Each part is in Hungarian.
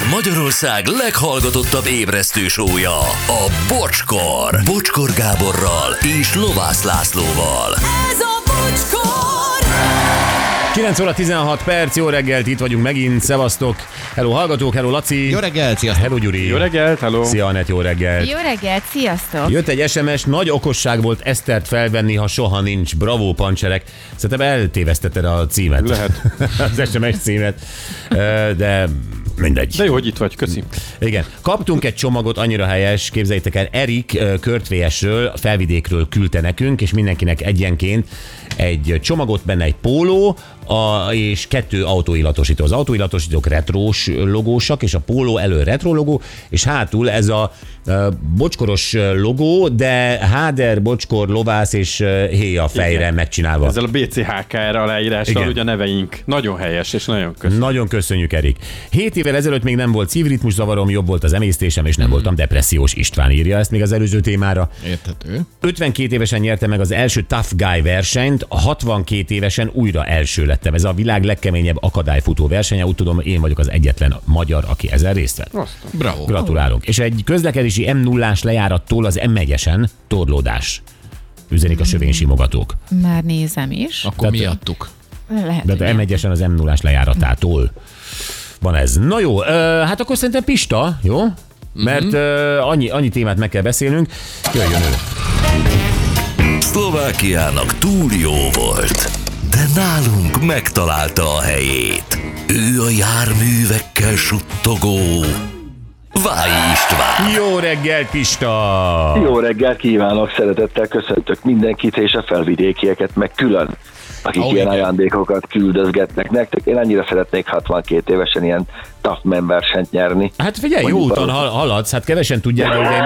Ez Magyarország leghallgatottabb ébresztő sója, a Bocskor. Bocskor Gáborral és Lovász Lászlóval. Ez a bocskor! 9 óra 16 perc, jó reggelt, itt vagyunk megint, szevasztok. Hello hallgatók, hello Laci. Jó reggelt, sziasztok! Hello Gyuri. Jó reggelt, hello! Szia Anett, jó reggelt. Jó reggelt, sziasztok! Jött egy SMS, nagy okosság volt Esztert felvenni, ha soha nincs. Bravo, pancserek. Szerintem eltévesztetted a címet. Lehet. az SMS címet. De mindegy. De jó, hogy itt vagy, köszi. Igen. Kaptunk egy csomagot, annyira helyes, képzeljétek el, Erik Körtvésről, felvidékről küldte nekünk, és mindenkinek egyenként egy csomagot, benne egy póló, a, és kettő autóillatosító. Az autóillatosítók retrós logósak, és a póló elő retro logó, és hátul ez a bocskoros logó, de Háder, bocskor, lovász és héja fejre Igen. megcsinálva. Ezzel a BCHK-ra leírással Igen. ugye a neveink. Nagyon helyes, és nagyon köszönöm. Nagyon köszönjük, Erik. Hét évvel ezelőtt még nem volt szívritmus zavarom, jobb volt az emésztésem, és nem voltam depressziós. István írja ezt még az előző témára. Érthető. 52 évesen nyerte meg az első Tough Guy versenyt, 62 évesen újra első lettem. Ez a világ legkeményebb akadályfutó versenye, úgy tudom, én vagyok az egyetlen magyar, aki ezen részt vett. Bravo. Gratulálunk. És egy közlekedési m 0 lejárattól az M1-esen torlódás. Üzenik a sövény simogatók. Már nézem is. Akkor Tehát- miattuk. Lehet, De hogy a M1-esen az m 0 lejáratától van ez. Na jó, hát akkor szerintem Pista, jó? Mert ö, annyi, annyi témát meg kell beszélnünk. Jöjjön ő. Szlovákiának túl jó volt, de nálunk megtalálta a helyét. Ő a járművekkel suttogó Váj István. Jó reggel, Pista! Jó reggelt kívánok, szeretettel köszöntök mindenkit, és a felvidékieket meg külön, akik Ó, ilyen igen. ajándékokat küldözgetnek nektek. Én annyira szeretnék 62 évesen ilyen tough man versenyt nyerni. Hát figyelj, jó Mondjuk úton valami- hal- haladsz, hát kevesen tudják, hogy én,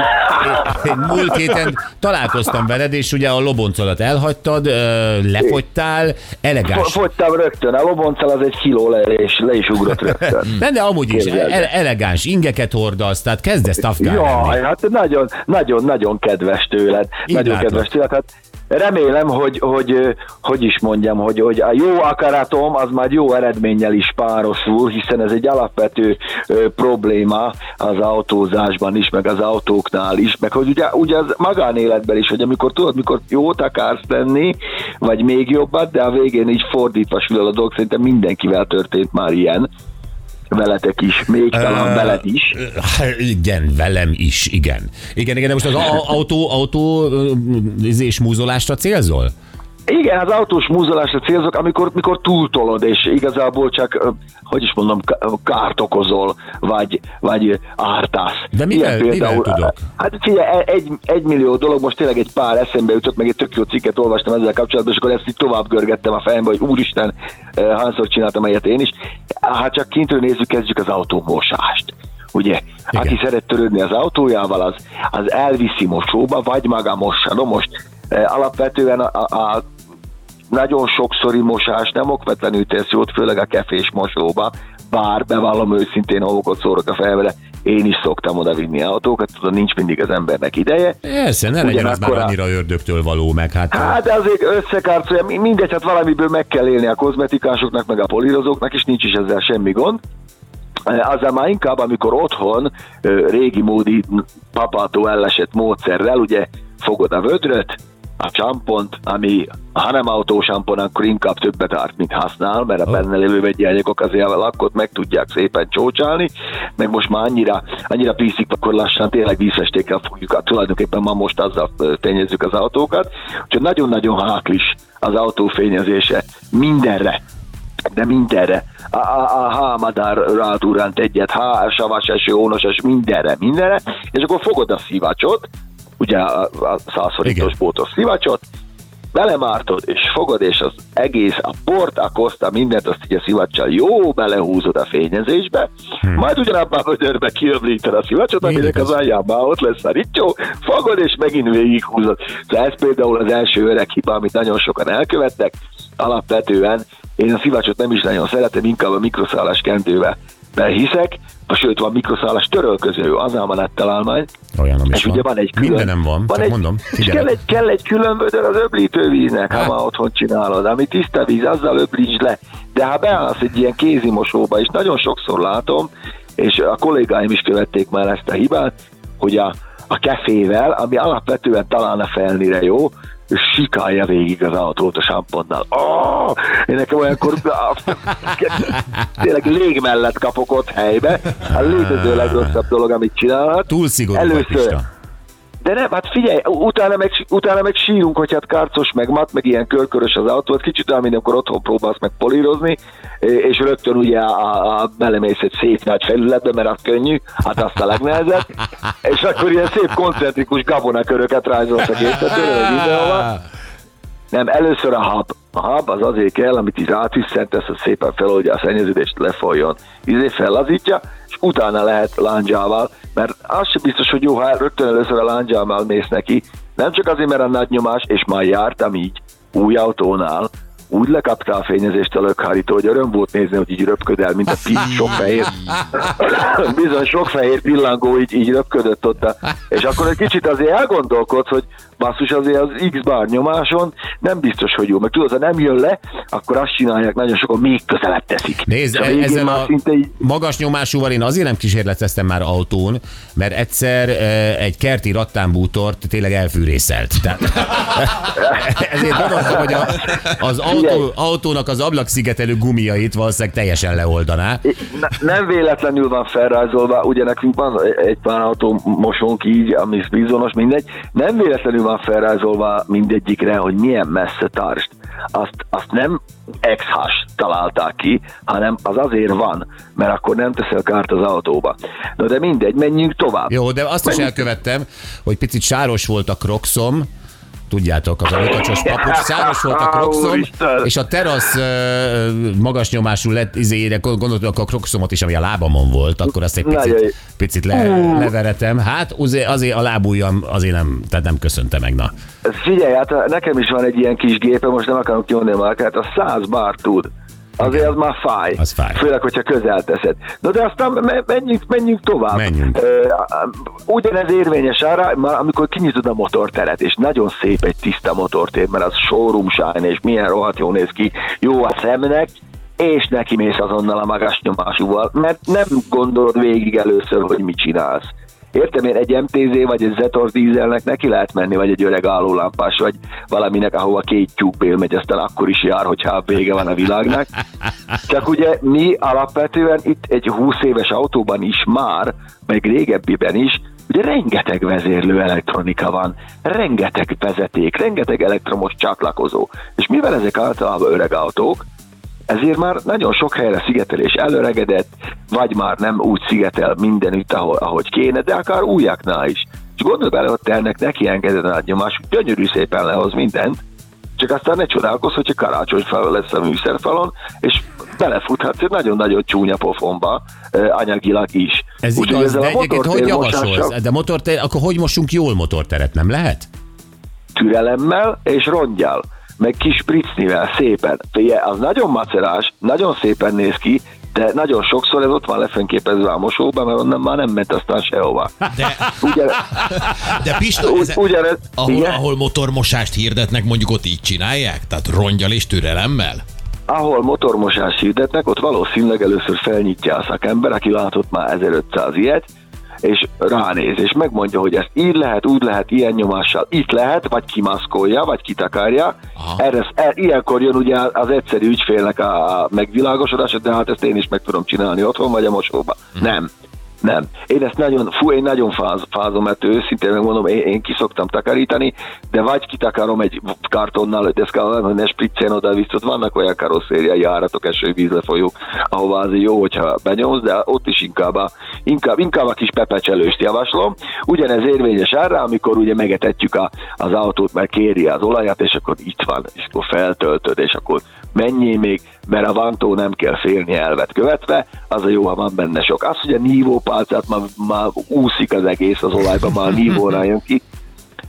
én, múlt héten találkoztam veled, és ugye a loboncolat elhagytad, lefogytál, Fo- elegáns. Fogytam rögtön, a lobonccal az egy kiló le, és le is ugrott rögtön. De, de amúgy is ele- elegáns ingeket hordasz, tehát kezdesz guy Jaj, hát nagyon, nagyon, nagyon kedves tőled. Így nagyon látom. kedves tőled. Hát remélem, hogy, hogy, hogy is mondjam, hogy, hogy a jó akaratom az már jó eredménnyel is párosul, hiszen ez egy alapvető ö, probléma az autózásban is, meg az autóknál is, meg hogy ugye, ugye az magánéletben is, hogy amikor tudod, mikor jót akarsz tenni, vagy még jobbat, de a végén így fordítva sül a dolog, szerintem mindenkivel történt már ilyen veletek is, még talán veled is. Hát Igen, velem is, igen. Igen, igen, de most az autó, autó és múzolásra célzol? Igen, az autós múzolásra célzok, amikor, mikor túltolod, és igazából csak, hogy is mondom, ká- kárt okozol, vagy, vagy ártász. De mivel- mivel tudok? Hát figyelj, egy, egy millió dolog, most tényleg egy pár eszembe jutott, meg egy tök jó cikket olvastam ezzel kapcsolatban, és akkor ezt így tovább görgettem a fejembe, hogy úristen, hányszor csináltam ilyet én is. Hát csak kintről nézzük, kezdjük az autómosást. Ugye, Igen. aki szeret törődni az autójával, az, az elviszi mosóba, vagy maga mossa. No most eh, alapvetően a, a, a nagyon sokszori mosás nem okvetlenül tesz jót, főleg a kefés mosóba, bár bevallom őszintén, ha okot szórok a fejemre, én is szoktam oda vinni autókat, tudod, nincs mindig az embernek ideje. Persze, ne legyen az már annyira ördögtől való, meg hát... Hát de azért összekárcolja, mi- mindegy, hát valamiből meg kell élni a kozmetikásoknak, meg a polírozóknak, és nincs is ezzel semmi gond. Eh, Azzal már inkább, amikor otthon régi módi papától ellesett módszerrel, ugye fogod a vödröt, a csampont, ami ha nem autósampon, akkor inkább többet árt, mint használ, mert a benne lévő vegyi anyagok azért a lakkot meg tudják szépen csócsálni, meg most már annyira, annyira piszik, akkor lassan tényleg vízfestékkel fogjuk, hát tulajdonképpen ma most azzal ö, fényezzük az autókat, úgyhogy nagyon-nagyon háklis az autófényezése mindenre, de mindenre. A, a, a hámadár rátúránt egyet, há, savas eső, ónos eső, mindenre, mindenre, és akkor fogod a szivacsot, ugye a, a 100 forintos Igen. bótos szivacsot, belemártod, és fogod, és az egész, a port, a koszta, mindent, azt így a szivacsal jó belehúzod a fényezésbe, hmm. majd ugyanabban a vödörbe kiöblíted a szivacsot, aminek az alján már ott lesz a ricsó, fogod, és megint végighúzod. Szóval ez például az első öreg hiba, amit nagyon sokan elkövettek, alapvetően én a szivacsot nem is nagyon szeretem, inkább a mikroszálas kendővel hiszek, sőt van mikroszálas törölköző, az ám a találmány, Olyan, ami és ugye van egy külön... Mindenem van, van egy, mondom. És kell egy, kell egy külön vödör az öblítővíznek, ha Hát. már otthon csinálod, ami tiszta víz, azzal öblítsd le. De ha beállsz egy ilyen kézimosóba, és nagyon sokszor látom, és a kollégáim is követték már ezt a hibát, hogy a, a kefével, ami alapvetően talán a felnire jó, sikálja végig az autót a samponnal. Oh, én nekem olyankor tényleg lég mellett kapok ott helybe. A létező legrosszabb dolog, amit csinálhat. Túl szigorú Először. De nem, hát figyelj, utána meg, utána meg sírunk, hogy hát kárcos, meg mat, meg ilyen körkörös az autó, az kicsit olyan, mint amikor otthon próbálsz meg polírozni, és rögtön ugye a, a belemész egy szép nagy felületbe, mert az könnyű, hát azt a legnehezebb, és akkor ilyen szép koncentrikus gabonaköröket rajzolsz a mindenhova. Nem, először a hab. A hab az azért kell, amit így rátüsszentesz, hogy szépen feloldja a szennyeződést, lefolyjon. Izé fellazítja, utána lehet lándzsával, mert az sem biztos, hogy jó, ha rögtön először a lándzsával mész neki, nem csak azért, mert a nagy nyomás, és már jártam így, új autónál, úgy lekapta a fényezést a lökhárító, hogy öröm volt nézni, hogy így röpköd el, mint a pisz, sok fehér. Bizony sok fehér pillangó így, így röpködött ott. A, és akkor egy kicsit azért elgondolkodsz, hogy basszus azért az X bar nyomáson nem biztos, hogy jó. Meg tudod, ha nem jön le, akkor azt csinálják, nagyon sokan még közelebb teszik. Nézd, a ezen a így, magas nyomásúval én azért nem kísérleteztem már autón, mert egyszer egy kerti rattánbútort tényleg elfűrészelt. Tehát, ezért gondoltam, hogy a, az autó, autónak az ablakszigetelő gumiait valószínűleg teljesen leoldaná. Ne- nem véletlenül van felrajzolva, ugye nekünk van egy pár autó mosónk így, ami bizonos, mindegy, nem véletlenül van felrajzolva mindegyikre, hogy milyen messze tarst. Azt, azt nem ex találták ki, hanem az azért van, mert akkor nem teszel kárt az autóba. No de mindegy, menjünk tovább. Jó, de azt is elkövettem, hogy picit sáros volt a krokszom, tudjátok, az a lukacsos papucs, száros volt a Úristen! és a terasz magas nyomású lett izére, gondoltam, akkor a krokszomot is, ami a lábamon volt, akkor azt egy picit, picit le, leveretem. Hát azért, azért a lábujjam azért nem, tehát nem köszönte meg, na. Figyelj, hát nekem is van egy ilyen kis gépe, most nem akarok kimondani a márkát, a 100 bár tud. Azért az már fáj. Az fáj. Főleg, hogyha közel teszed. No de aztán me- menjünk, menjünk tovább. Menjünk. Ugyanez érvényes arra, már amikor kinyitod a motorteret, és nagyon szép egy tiszta motortér, mert az showroom shine, és milyen rohadt jól néz ki, jó a szemnek, és neki mész azonnal a magas nyomásúval, mert nem gondolod végig először, hogy mit csinálsz. Értem én, egy MTZ vagy egy Zetor dízelnek neki lehet menni, vagy egy öreg állólámpás, vagy valaminek, ahova két tyúkbél megy, aztán akkor is jár, hogyha vége van a világnak. Csak ugye mi alapvetően itt egy 20 éves autóban is már, meg régebbiben is, ugye rengeteg vezérlő elektronika van, rengeteg vezeték, rengeteg elektromos csatlakozó. És mivel ezek általában öreg autók, ezért már nagyon sok helyre szigetelés előregedett, vagy már nem úgy szigetel mindenütt, ahol, ahogy kéne, de akár újaknál is. És gondolj bele, hogy te ennek neki engeded a nyomás, gyönyörű szépen lehoz mindent, csak aztán ne csodálkozz, hogyha karácsonyfal lesz a műszerfalon, és belefuthatsz egy nagyon-nagyon csúnya pofonba, anyagilag is. Ez Úgyhogy igaz, de a egyébként hogy javasolsz? De motorter, akkor hogy mosunk jól motorteret, nem lehet? türelemmel és rongyal, meg kis spricnivel szépen. Figyelj, az nagyon macerás, nagyon szépen néz ki, de nagyon sokszor ez ott van lefenképezve a mosóban, mert onnan már nem ment aztán sehova. De, Ugyan, de Pista, ez, ugyanez, ahol, igen? ahol motormosást hirdetnek, mondjuk ott így csinálják? Tehát rongyal és türelemmel? ahol motormosás hirdetnek, ott valószínűleg először felnyitja a szakember, aki látott már 1500 ilyet, és ránéz, és megmondja, hogy ezt így lehet, úgy lehet, ilyen nyomással, itt lehet, vagy kimaszkolja, vagy kitakarja. Aha. Erre, er, ilyenkor jön ugye az egyszerű ügyfélnek a megvilágosodása, de hát ezt én is meg tudom csinálni otthon, vagy a mosóba. Nem. Nem. Én ezt nagyon, fú, én nagyon fáz, fázom, mert őszintén megmondom, én, én ki szoktam takarítani, de vagy kitakarom egy kartonnal, de ezt kell, hogy ne spriccen oda viszont vannak olyan karosszériai járatok, esővízlefolyók, ahova azért jó, hogyha benyomsz, de ott is inkább a, inkább, inkább a kis pepecselőst javaslom. Ugyanez érvényes arra, amikor ugye megetetjük a, az autót, mert kéri az olajat, és akkor itt van, és akkor feltöltöd, és akkor mennyi még, mert a vantó nem kell félni elvet követve, az a jó, ha van benne sok. Az, hogy a nívópálcát már, már úszik az egész az olajba, már a nívóra jön ki,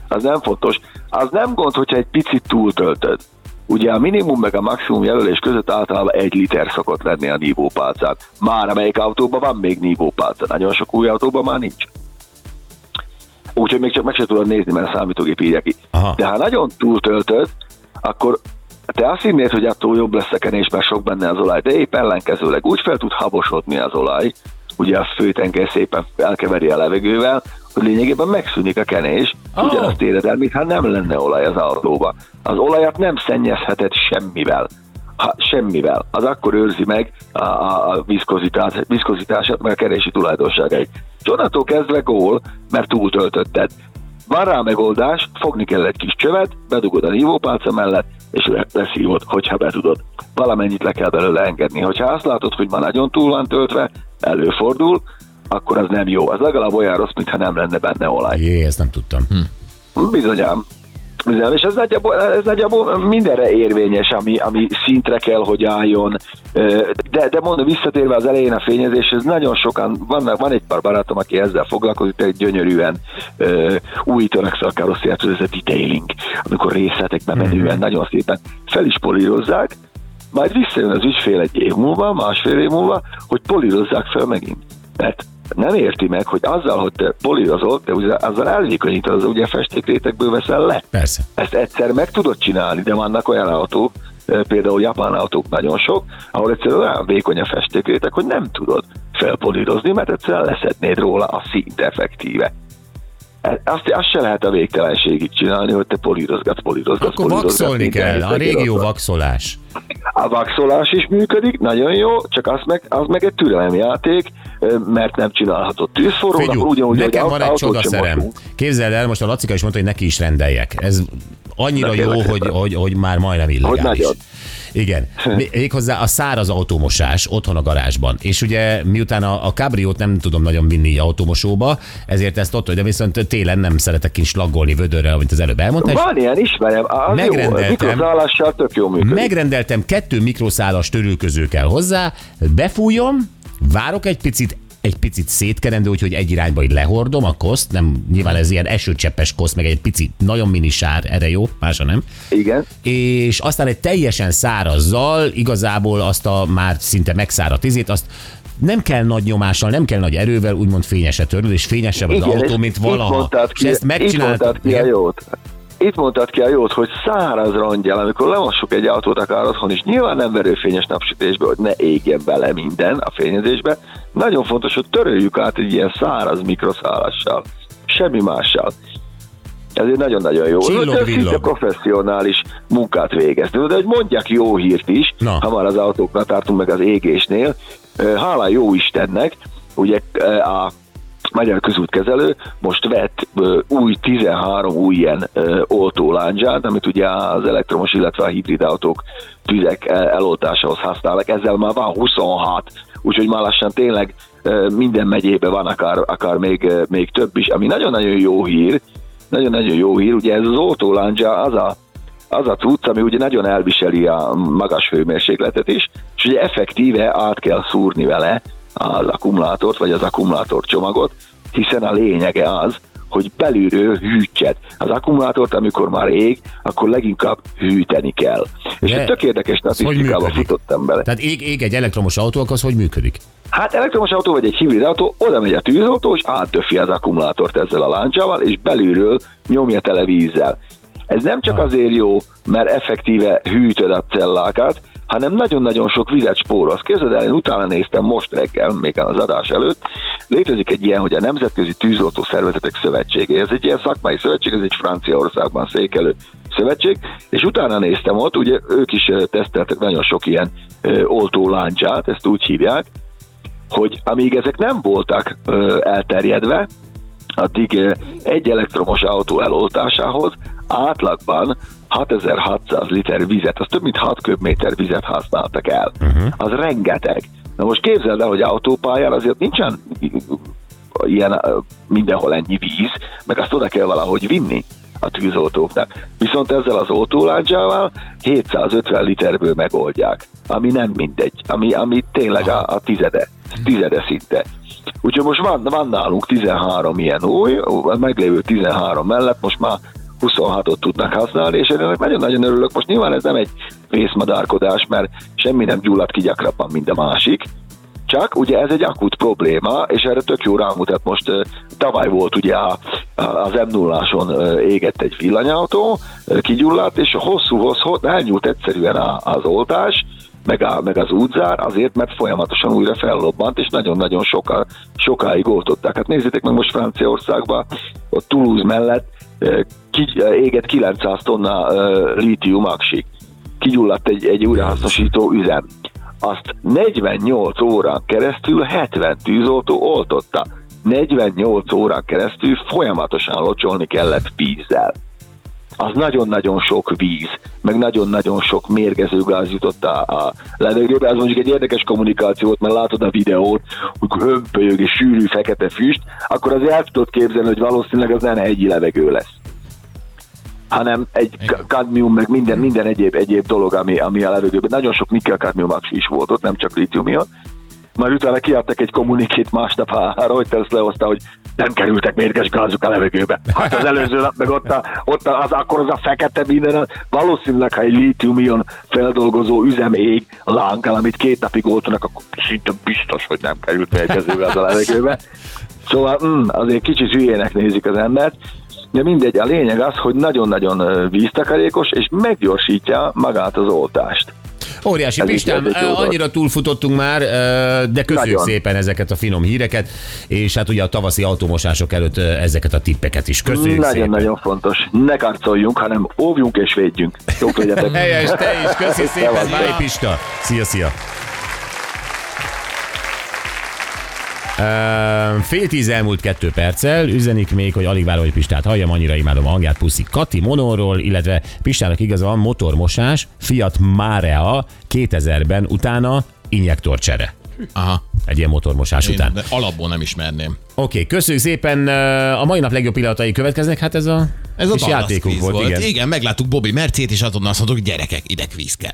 az nem fontos. Az nem gond, hogyha egy picit túltöltöd. Ugye a minimum meg a maximum jelölés között általában egy liter szokott lenni a nívópálcát. Már amelyik autóban van még nívópálca, nagyon sok új autóban már nincs. Úgyhogy még csak meg sem tudod nézni, mert a számítógép írja ki. Aha. De ha nagyon túltöltöd, akkor te azt hinnéd, hogy attól jobb lesz a kenés, mert sok benne az olaj, de épp ellenkezőleg úgy fel tud habosodni az olaj, ugye a főtenger szépen elkeveri a levegővel, hogy lényegében megszűnik a kenés, Oh. ugyanazt éred el, mintha nem lenne olaj az autóba. Az olajat nem szennyezheted semmivel. Ha, semmivel. Az akkor őrzi meg a, a, a viszkozitás, viszkozitását, meg a kerési tulajdonságait. És onnantól kezdve gól, mert túltöltötted. Van rá megoldás, fogni kell egy kis csövet, bedugod a nívópálca mellett, és le- leszívod, hogyha be tudod. Valamennyit le kell belőle engedni. Hogyha azt látod, hogy már nagyon túl van töltve, előfordul, akkor az nem jó. Az legalább olyan rossz, mintha nem lenne benne olaj. Jé, ezt nem tudtam. Hm. Bizonyám. Bizonyám. És ez nagyjából, ez nagyjából mindenre érvényes, ami, ami szintre kell, hogy álljon. De, de mondom, visszatérve az elején a fényezéshez, nagyon sokan, van, van egy pár barátom, aki ezzel foglalkozik, egy gyönyörűen újítanak szakkárosztiát, ez a detailing, amikor részletekbe menően nagyon szépen fel is polírozzák, majd visszajön az ügyfél egy év múlva, másfél év múlva, hogy polírozzák fel megint. Mert nem érti meg, hogy azzal, hogy te polírozol, te ugye azzal elvékonyítod, az ugye festékrétekből veszel le. Persze. Ezt egyszer meg tudod csinálni, de vannak olyan autók, például japán autók nagyon sok, ahol egyszerűen olyan vékony a festékrétek, hogy nem tudod felpolírozni, mert egyszerűen leszednéd róla a szint effektíve. Azt, azt se lehet a végtelenségig csinálni, hogy te polírozgatsz, polírozgatsz, Akkor polírozgatsz, vaxolni kell. A régió vaxolás. A vaxolás is működik, nagyon jó, csak az meg, az meg egy türelemjáték, mert nem csinálhatod tűzforrónak, Figyú, ugyanúgy, hogy nekem van egy csodaszerem. Képzeld el, most a Lacika is mondta, hogy neki is rendeljek. Ez annyira Na, jó, hogy, hogy, hogy már majdnem illegális. nagyon. Igen. Még- Méghozzá a száraz autómosás otthon a garázsban. És ugye miután a, a cabriót nem tudom nagyon vinni autómosóba, ezért ezt ott, de viszont télen nem szeretek kint slaggolni vödörrel, amit az előbb elmondtál. és Van ilyen, ismerem, az jó, Megrendeltem. mikroszállással tök jó működik. Megrendeltem kettő mikroszálas törülköző kell hozzá, befújom, várok egy picit, egy picit szétkerendő, úgyhogy egy irányba így lehordom a koszt, nem, nyilván ez ilyen esőcseppes koszt, meg egy picit nagyon mini sár, erre jó, másra nem. Igen. És aztán egy teljesen szárazzal, igazából azt a már szinte megszáradt izét, azt nem kell nagy nyomással, nem kell nagy erővel, úgymond fényesre töröd, és fényesebb az Igen, autó, mint itt valaha. És ezt megcsináltad. ki a jót. Itt mondtad ki a jót, hogy száraz rongyal, amikor lemossuk egy autót akár otthon is, nyilván nem verőfényes napsütésbe, hogy ne égjen bele minden a fényezésbe. Nagyon fontos, hogy töröljük át egy ilyen száraz mikroszálassal. Semmi mással. Ez egy nagyon-nagyon jó. Csillog, szinte professzionális munkát végez. De hogy mondjak jó hírt is, Na. ha már az autóknál tartunk meg az égésnél, ö, hála jó Istennek, ugye a Magyar Közútkezelő most vett ö, új 13 új ilyen oltóláncsát, amit ugye az elektromos, illetve a hibrid autók tüzek el- eloltásához használnak. Ezzel már van 26, úgyhogy már lassan tényleg ö, minden megyébe van akár, akár még, még több is, ami nagyon-nagyon jó hír, nagyon-nagyon jó hír, ugye ez az oltóláncsa az a az a cucc, ami ugye nagyon elviseli a magas hőmérsékletet is, és ugye effektíve át kell szúrni vele az akkumulátort, vagy az akkumulátor csomagot, hiszen a lényege az, hogy belülről hűtset. Az akkumulátort, amikor már ég, akkor leginkább hűteni kell. És De egy tök érdekes statisztikába futottam bele. Tehát ég, ég egy elektromos autó, akkor az hogy működik? Hát elektromos autó vagy egy hibrid autó, oda megy a tűzoltó, és átdöfi az akkumulátort ezzel a láncsával, és belülről nyomja tele vízzel. Ez nem csak azért jó, mert effektíve hűtöd a cellákat, hanem nagyon-nagyon sok vizet spóroz. Képzeld el, én utána néztem most reggel, még az adás előtt, létezik egy ilyen, hogy a Nemzetközi Tűzoltó Szervezetek Szövetsége. Ez egy ilyen szakmai szövetség, ez egy Franciaországban székelő szövetség, és utána néztem ott, ugye ők is teszteltek nagyon sok ilyen ö, oltóláncsát, ezt úgy hívják, hogy amíg ezek nem voltak elterjedve, addig egy elektromos autó eloltásához átlagban 6600 liter vizet, az több mint 6 köbméter vizet használtak el. Uh-huh. Az rengeteg. Na most képzeld el, hogy autópályán azért nincsen ilyen mindenhol ennyi víz, meg azt oda kell valahogy vinni a tűzoltóknak. Viszont ezzel az oltóláncsával 750 literből megoldják, ami nem mindegy, ami, ami tényleg a, a tizede, tizede szinte. Úgyhogy most van, van nálunk 13 ilyen új, a meglévő 13 mellett most már 26-ot tudnak használni, és én nagyon-nagyon örülök. Most nyilván ez nem egy vészmadárkodás, mert semmi nem gyullad ki gyakrabban, mint a másik, csak ugye ez egy akut probléma, és erre tök jó rámutat most, tavaly volt ugye a, a, az m 0 égett egy villanyautó, kigyulladt, és hosszú, hosszú, elnyúlt egyszerűen a, az oltás, meg, a, meg az útzár, azért, mert folyamatosan újra fellobbant, és nagyon-nagyon soka, sokáig oltották. Hát nézzétek meg most Franciaországban, ott Toulouse mellett éget 900 tonna lítium aksik. Kigyulladt egy, egy újrahasznosító üzem. Azt 48 órán keresztül 70 tűzoltó oltotta. 48 órán keresztül folyamatosan locsolni kellett vízzel az nagyon-nagyon sok víz, meg nagyon-nagyon sok mérgező gáz jutott a, a levegőbe. Ez mondjuk egy érdekes kommunikáció volt, mert látod a videót, hogy hömpölyög és sűrű fekete füst, akkor azért el tudod képzelni, hogy valószínűleg az nem hegyi levegő lesz hanem egy kadmium, meg minden, minden egyéb, egyéb dolog, ami, ami a levegőben. Nagyon sok nikkel kadmium is volt ott, nem csak litium Már utána kiadtak egy kommunikét másnap, a Reuters lehozta, hogy nem kerültek mérges gázok a levegőbe. Hát az előző nap, meg ott, a, ott az, akkor az a fekete minden, valószínűleg, ha egy lítium feldolgozó üzem ég amit két napig oltanak, akkor szinte biztos, hogy nem került mérgező gáz a levegőbe. Szóval mm, azért kicsit hülyének nézik az embert, de mindegy, a lényeg az, hogy nagyon-nagyon víztakarékos, és meggyorsítja magát az oltást. Óriási Ez jó dolog. annyira túlfutottunk már, ö, de köszönjük Nagyon. szépen ezeket a finom híreket, és hát ugye a tavaszi automosások előtt ö, ezeket a tippeket is. Köszönjük. Nagyon-nagyon fontos. Ne karcoljunk, hanem óvjunk és védjünk. Jók legyetek. Helyes, te is, köszi szépen, bye Pista. Szia, szia. Uh, fél tíz elmúlt kettő perccel, üzenik még, hogy alig várom, hogy Pistát halljam, annyira imádom a hangját, puszi Kati Monorról, illetve Pistának igaza van, motormosás, Fiat Marea 2000-ben, utána injektorcsere. Aha. Egy ilyen motormosás Én után. de alapból nem ismerném. Oké, okay, köszönjük szépen. A mai nap legjobb pillanatai következnek, hát ez a Ez a játékunk volt, igen. igen. Igen, megláttuk Bobby Mercét, és azonnal azt mondtuk, gyerekek, ide kvíz kell.